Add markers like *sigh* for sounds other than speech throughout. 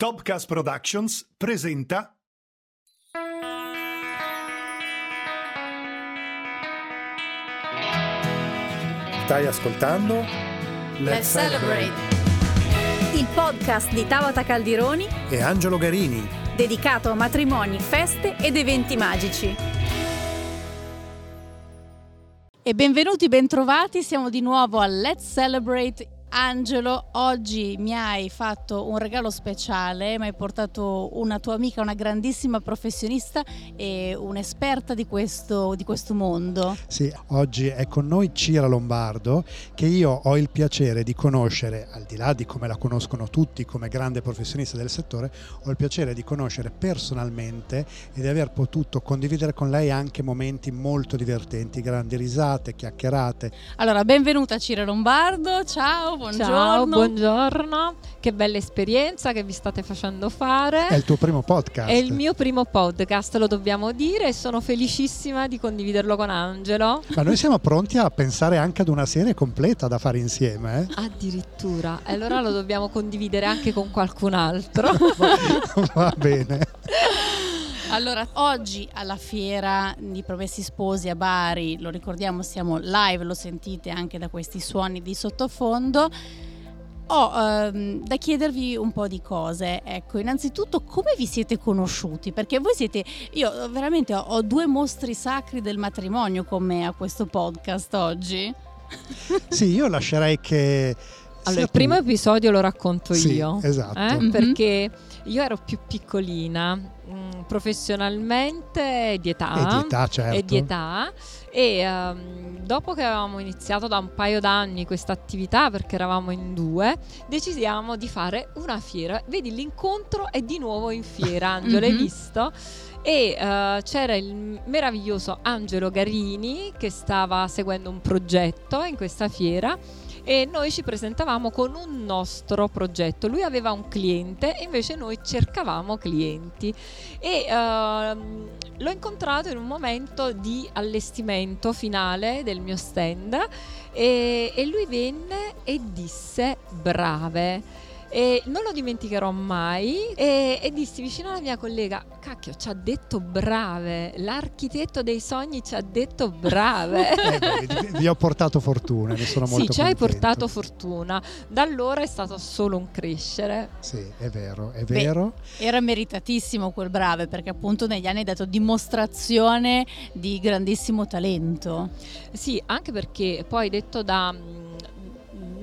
Topcast Productions presenta Stai ascoltando? Let's Celebrate, il podcast di Tabata Caldironi E Angelo Garini. dedicato a matrimoni, feste ed eventi magici. E benvenuti, bentrovati, siamo di nuovo a Let's Celebrate. Angelo, oggi mi hai fatto un regalo speciale, mi hai portato una tua amica, una grandissima professionista e un'esperta di questo, di questo mondo. Sì, oggi è con noi Cira Lombardo che io ho il piacere di conoscere, al di là di come la conoscono tutti come grande professionista del settore, ho il piacere di conoscere personalmente e di aver potuto condividere con lei anche momenti molto divertenti, grandi risate, chiacchierate. Allora, benvenuta Cira Lombardo, ciao, buongiorno. Ciao, buongiorno. Che bella esperienza che vi state facendo fare. È il tuo primo podcast. È il mio primo podcast, lo dobbiamo dire, e sono felicissima di condividerlo con Angelo. Ma noi siamo pronti a pensare anche ad una serie completa da fare insieme. Eh? Addirittura, e allora lo dobbiamo condividere anche con qualcun altro. *laughs* Va bene. *laughs* Allora, oggi alla fiera di Promessi Sposi a Bari, lo ricordiamo, siamo live, lo sentite anche da questi suoni di sottofondo. Ho ehm, da chiedervi un po' di cose. Ecco, innanzitutto come vi siete conosciuti? Perché voi siete, io veramente ho, ho due mostri sacri del matrimonio con me a questo podcast oggi. *laughs* Sì, io lascerei che... Allora, il primo tu- episodio lo racconto Sì, io. esatto. eh, Mhm. Perché io ero più piccolina, mm, professionalmente e di età. E di età, certo. e di età. E ehm, dopo che avevamo iniziato da un paio d'anni questa attività, perché eravamo in due, decidiamo di fare una fiera. Vedi, l'incontro è di nuovo in fiera, *laughs* Angelo, hai Mhm. visto? E eh, c'era il meraviglioso Angelo Garini che stava seguendo un progetto in questa fiera e noi ci presentavamo con un nostro progetto. Lui aveva un cliente e invece noi cercavamo clienti e ehm, l'ho incontrato in un momento di allestimento finale del mio stand e, e lui venne e disse brave. E non lo dimenticherò mai. E, e dissi vicino alla mia collega cacchio ci ha detto brave. L'architetto dei sogni ci ha detto brave. *laughs* Eh, vi ho portato fortuna, ne sono sì molto ci hai portato fortuna. Da allora è stato solo un crescere. Sì, è vero, è Beh, vero. Era meritatissimo quel brave perché appunto negli anni hai dato dimostrazione di grandissimo talento. Sì, anche perché poi detto da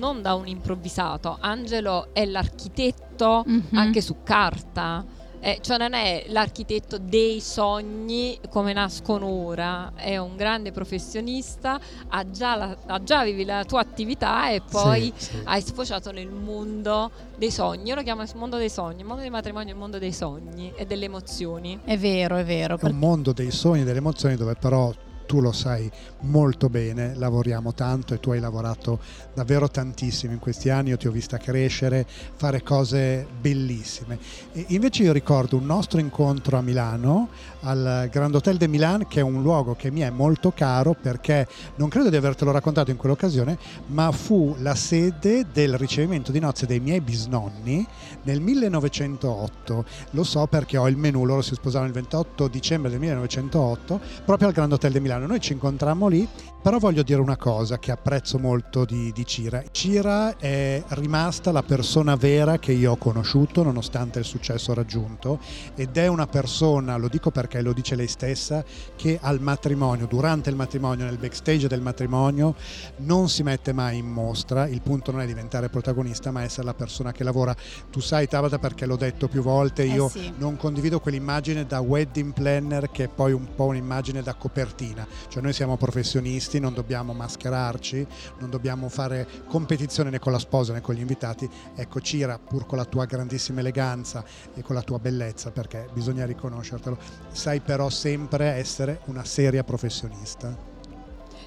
non da un improvvisato, Angelo è l'architetto Mhm. anche su carta. Eh, cioè non è l'architetto dei sogni come nascono ora, è un grande professionista, ha già, la- ha già avevi la tua attività e poi Sì, sì. hai sfociato nel mondo dei sogni. Io lo chiamo il mondo dei sogni, il mondo del matrimonio è il mondo dei sogni e delle emozioni. È vero, è vero. È un mondo dei sogni e delle emozioni dove però tu lo sai molto bene, lavoriamo tanto e tu hai lavorato davvero tantissimo in questi anni, io ti ho vista crescere, fare cose bellissime. E invece io ricordo un nostro incontro a Milano, al Grand Hotel de Milan, che è un luogo che mi è molto caro perché non credo di avertelo raccontato in quell'occasione, ma fu la sede del ricevimento di nozze dei miei bisnonni nel 1908. Lo so perché ho il menù, loro si sposarono il 28 dicembre del 1908 proprio al Grand Hotel de Milano. Strano. Noi ci incontrammo lì, però voglio dire una cosa che apprezzo molto di, di Cira. Cira è rimasta la persona vera che io ho conosciuto nonostante il successo raggiunto ed è una persona, lo dico perché lo dice lei stessa, che al matrimonio, durante il matrimonio, nel backstage del matrimonio, non si mette mai in mostra. Il punto non è diventare protagonista, ma essere la persona che lavora. Tu sai Tabata perché l'ho detto più volte, io Eh sì. non condivido quell'immagine da wedding planner che è poi un po' un'immagine da copertina, cioè noi siamo professionisti, non dobbiamo mascherarci, non dobbiamo fare competizione né con la sposa né con gli invitati, ecco Cira pur con la tua grandissima eleganza e con la tua bellezza, perché bisogna riconoscertelo, sai però sempre essere una seria professionista.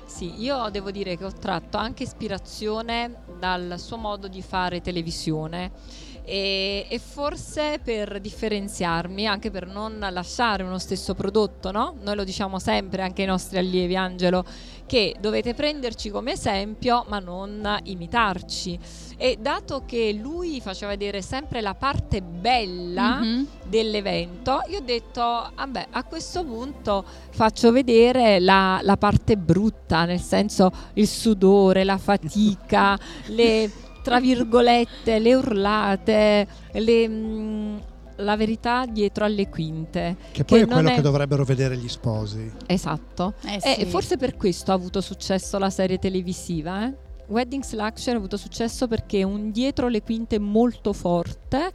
Sì, io devo dire che ho tratto anche ispirazione dal suo modo di fare televisione e, e forse per differenziarmi, anche per non lasciare uno stesso prodotto, no? Noi lo diciamo sempre anche ai nostri allievi, Angelo, che dovete prenderci come esempio ma non imitarci. E dato che lui faceva vedere sempre la parte bella Mhm. dell'evento, io ho detto, vabbè, a questo punto faccio vedere la, la parte brutta, nel senso il sudore, la fatica, le, tra virgolette, le urlate, le, mm, la verità dietro alle quinte. Che poi è non quello che dovrebbero vedere gli sposi. Esatto. Eh E sì. forse per questo ha avuto successo la serie televisiva. Eh? Weddings Luxury ha avuto successo perché è un dietro le quinte molto forte,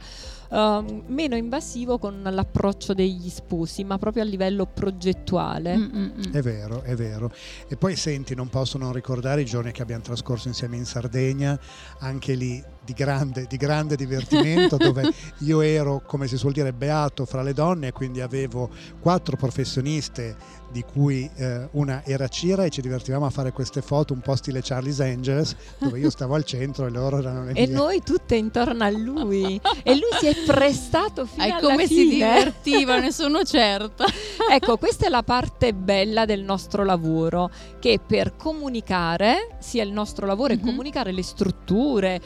ehm, meno invasivo con l'approccio degli sposi, ma proprio a livello progettuale. Mm, mm, mm. È vero, è vero. E poi senti, non posso non ricordare i giorni che abbiamo trascorso insieme in Sardegna, anche lì di grande, di grande divertimento, *laughs* dove io ero, come si suol dire, beato fra le donne e quindi avevo quattro professioniste di cui eh, una era Cira e ci divertivamo a fare queste foto un po' stile Charlie's Angels, dove io stavo al centro e loro erano le E mie. noi tutte intorno a lui e lui si è prestato fino alla come si fine. divertiva, ne *laughs* sono certa. Ecco, questa è la parte bella del nostro lavoro, che per comunicare, sia il nostro lavoro Mhm. è comunicare le strutture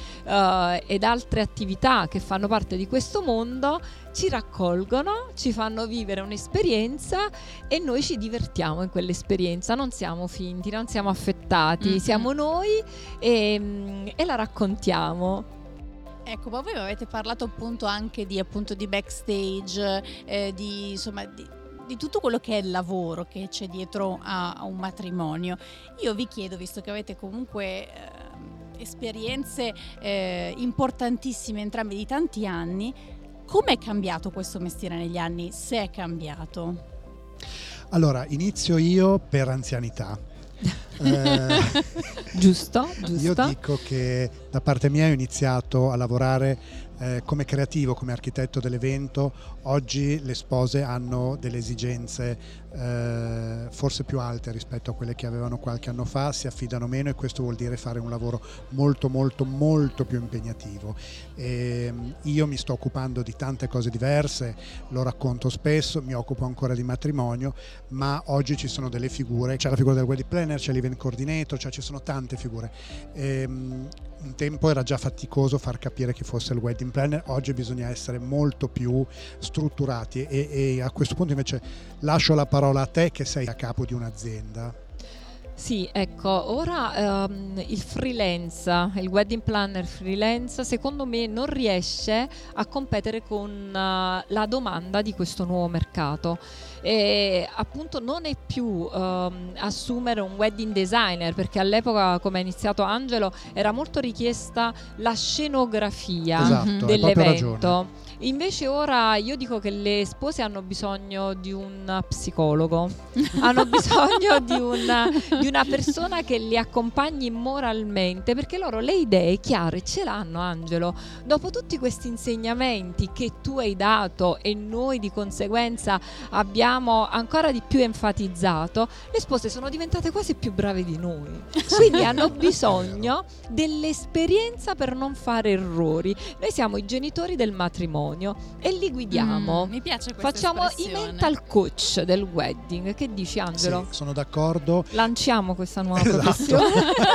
eh, ed altre attività che fanno parte di questo mondo, ci raccolgono, ci fanno vivere un'esperienza e noi ci divertiamo in quell'esperienza, non siamo finti, non siamo affettati, Mhm. siamo noi e, mm, e la raccontiamo. Ecco, ma voi avete parlato appunto anche di, appunto, di backstage, eh, di, insomma, di, di tutto quello che è il lavoro che c'è dietro a, a un matrimonio. Io vi chiedo, visto che avete comunque eh, esperienze eh, importantissime entrambi di tanti anni, come è cambiato questo mestiere negli anni, se è cambiato? Allora, inizio io per anzianità. *laughs* Eh, Giusto? Io Giusto? dico che da parte mia ho iniziato a lavorare eh, come creativo, come architetto dell'evento. Oggi le spose hanno delle esigenze eh, forse più alte rispetto a quelle che avevano qualche anno fa, si affidano meno e questo vuol dire fare un lavoro molto molto molto più impegnativo. E, mm, io mi sto occupando di tante cose diverse, lo racconto spesso, mi occupo ancora di matrimonio, ma oggi ci sono delle figure, c'è la figura del wedding planner, c'è l'event coordinator, cioè ci sono tante figure. Ehm, un tempo era già faticoso far capire chi fosse il wedding planner, oggi bisogna essere molto più strutturati e, e a questo punto invece lascio la parola a te che sei a capo di un'azienda. Sì, ecco, ora ehm, il freelance, il wedding planner freelance, secondo me non riesce a competere con eh, la domanda di questo nuovo mercato. E appunto non è più ehm, assumere un wedding designer, perché all'epoca, come ha iniziato Angelo, era molto richiesta la scenografia Esatto, dell'evento. Invece ora io dico che le spose hanno bisogno di un psicologo, *laughs* hanno bisogno di una, di una persona che li accompagni moralmente, perché loro le idee chiare ce l'hanno, Angelo. Dopo tutti questi insegnamenti che tu hai dato e noi di conseguenza abbiamo ancora di più enfatizzato, le spose sono diventate quasi più brave di noi. Quindi hanno *laughs* bisogno dell'esperienza per non fare errori. Noi siamo i genitori del matrimonio matrimonio e li guidiamo. Mm, mi piace questa Facciamo i espressione. mental coach del wedding. Che dici, Angelo? Sì, sono d'accordo. Lanciamo questa nuova Esatto. professione.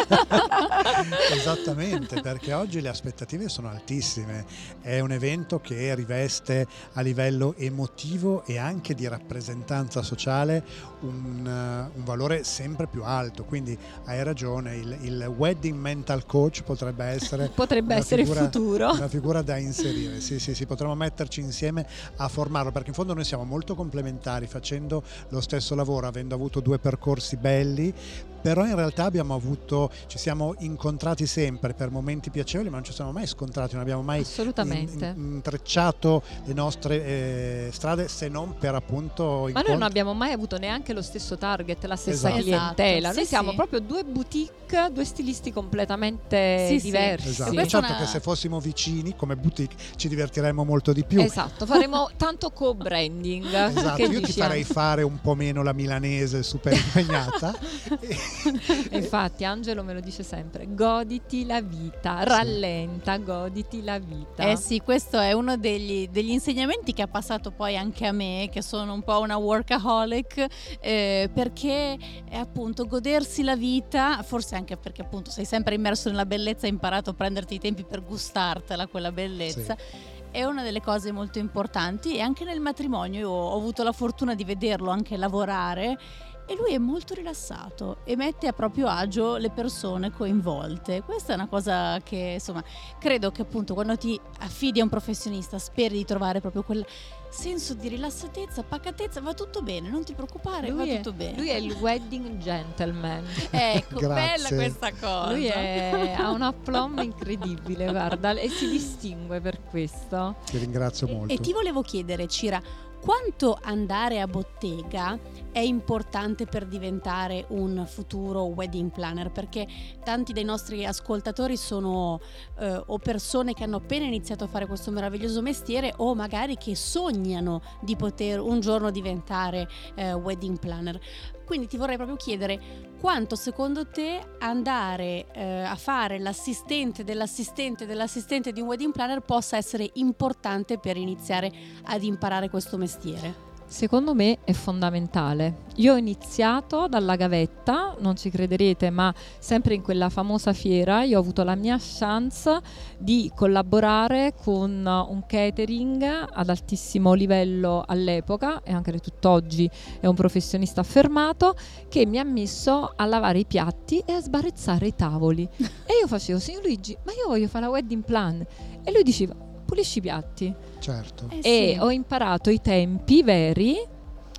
*laughs* Esattamente, perché oggi le aspettative sono altissime. È un evento che riveste a livello emotivo e anche di rappresentanza sociale un, eh, un valore sempre più alto. Quindi hai ragione, il, il wedding mental coach potrebbe essere *laughs* Potrebbe una essere figura- il futuro. Una figura da inserire, sì, sì, sì, potremmo metterci insieme a formarlo, perché in fondo noi siamo molto complementari facendo lo stesso lavoro, avendo avuto due percorsi belli, però in realtà abbiamo avuto, ci siamo incontrati sempre per momenti piacevoli, ma non ci siamo mai scontrati, non abbiamo mai Assolutamente. in- in- intrecciato le nostre eh, strade se non per appunto Ma noi incontri. non abbiamo mai avuto neanche lo stesso target, la stessa Esatto. clientela. Esatto, Noi sì, siamo sì. proprio due boutique, due stilisti completamente Sì, sì. diversi. Esatto, certo una- che se fossimo vicini come boutique ci divertiremmo molto di più. Esatto, faremo *laughs* tanto co-branding. Esatto, Che io ti dici, farei fare un po' meno la milanese super impegnata. *laughs* *laughs* Infatti, Angelo me lo dice sempre: goditi la vita, rallenta, goditi la vita. Eh sì, questo è uno degli, degli insegnamenti che ha passato poi anche a me, che sono un po' una workaholic, eh, perché è appunto godersi la vita, forse anche perché appunto sei sempre immerso nella bellezza, hai imparato a prenderti i tempi per gustartela quella bellezza. È una delle cose molto importanti e anche nel matrimonio io ho avuto la fortuna di vederlo anche lavorare e lui è molto rilassato e mette a proprio agio le persone coinvolte. Questa è una cosa che insomma credo che appunto quando ti affidi a un professionista speri di trovare proprio quel senso di rilassatezza, pacatezza, va tutto bene, non ti preoccupare, va Lui è, tutto bene. lui è il wedding gentleman. *laughs* Ecco, bella questa cosa. Lui è- ha un aplomb incredibile, guarda, e si distingue per questo. Ti ringrazio E- molto. E ti volevo chiedere, Cira, quanto andare a bottega è importante per diventare un futuro wedding planner? Perché tanti dei nostri ascoltatori sono eh, o persone che hanno appena iniziato a fare questo meraviglioso mestiere o magari che sognano di poter un giorno diventare eh, wedding planner. Quindi ti vorrei proprio chiedere quanto secondo te andare eh, a fare l'assistente dell'assistente dell'assistente di un wedding planner possa essere importante per iniziare ad imparare questo mestiere. Secondo me è fondamentale. Io ho iniziato dalla gavetta, non ci crederete, ma sempre in quella famosa fiera io ho avuto la mia chance di collaborare con un catering ad altissimo livello all'epoca e anche tutt'oggi è un professionista affermato che mi ha messo a lavare i piatti e a sbarezzare i tavoli. *laughs* e io facevo, signor Luigi, ma io voglio fare la wedding plan. E lui diceva, pulisci i piatti. Certo. Eh E sì, ho imparato i tempi veri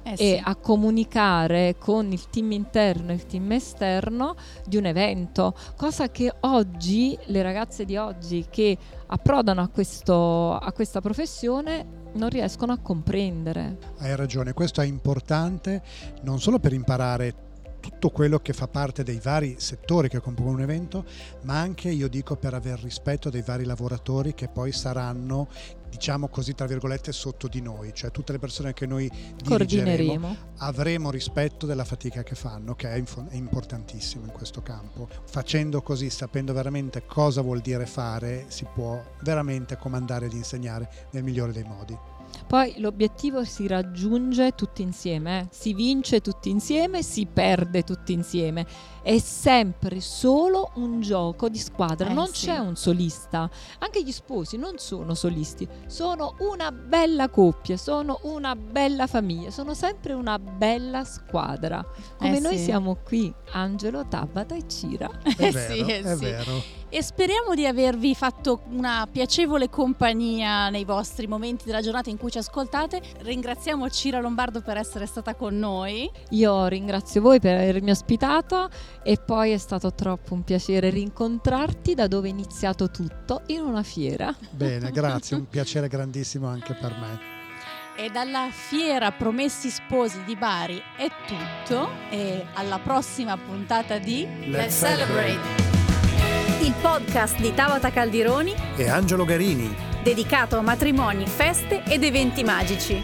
eh e sì. a comunicare con il team interno e il team esterno di un evento, cosa che oggi le ragazze di oggi che approdano a, questo, a questa professione non riescono a comprendere. Hai ragione, questo è importante non solo per imparare tutto quello che fa parte dei vari settori che compongono un evento, ma anche io dico per aver rispetto dei vari lavoratori che poi saranno, diciamo così, tra virgolette, sotto di noi, cioè tutte le persone che noi dirigeremo, avremo rispetto della fatica che fanno, che è, info- è importantissimo in questo campo. Facendo così, sapendo veramente cosa vuol dire fare, si può veramente comandare ed insegnare nel migliore dei modi. Poi l'obiettivo si raggiunge tutti insieme, eh. si vince tutti insieme, si perde tutti insieme. È sempre solo un gioco di squadra, Eh, non sì. c'è un solista. Anche gli sposi non sono solisti, sono una bella coppia, sono una bella famiglia, sono sempre una bella squadra. Come Eh, noi sì. siamo qui, Angelo, Tabata e Cira. *laughs* È Eh vero, sì, è sì. vero. E speriamo di avervi fatto una piacevole compagnia nei vostri momenti della giornata in cui ci ascoltate. Ringraziamo Cira Lombardo per essere stata con noi. Io ringrazio voi per avermi ospitato e poi è stato troppo un piacere rincontrarti da dove è iniziato tutto, in una fiera. Bene, *laughs* grazie, un piacere grandissimo anche per me. E dalla fiera Promessi Sposi di Bari è tutto. E alla prossima puntata di Let's Celebrate. il podcast di Tabata Caldironi E Angelo Garini. dedicato a matrimoni, feste ed eventi magici.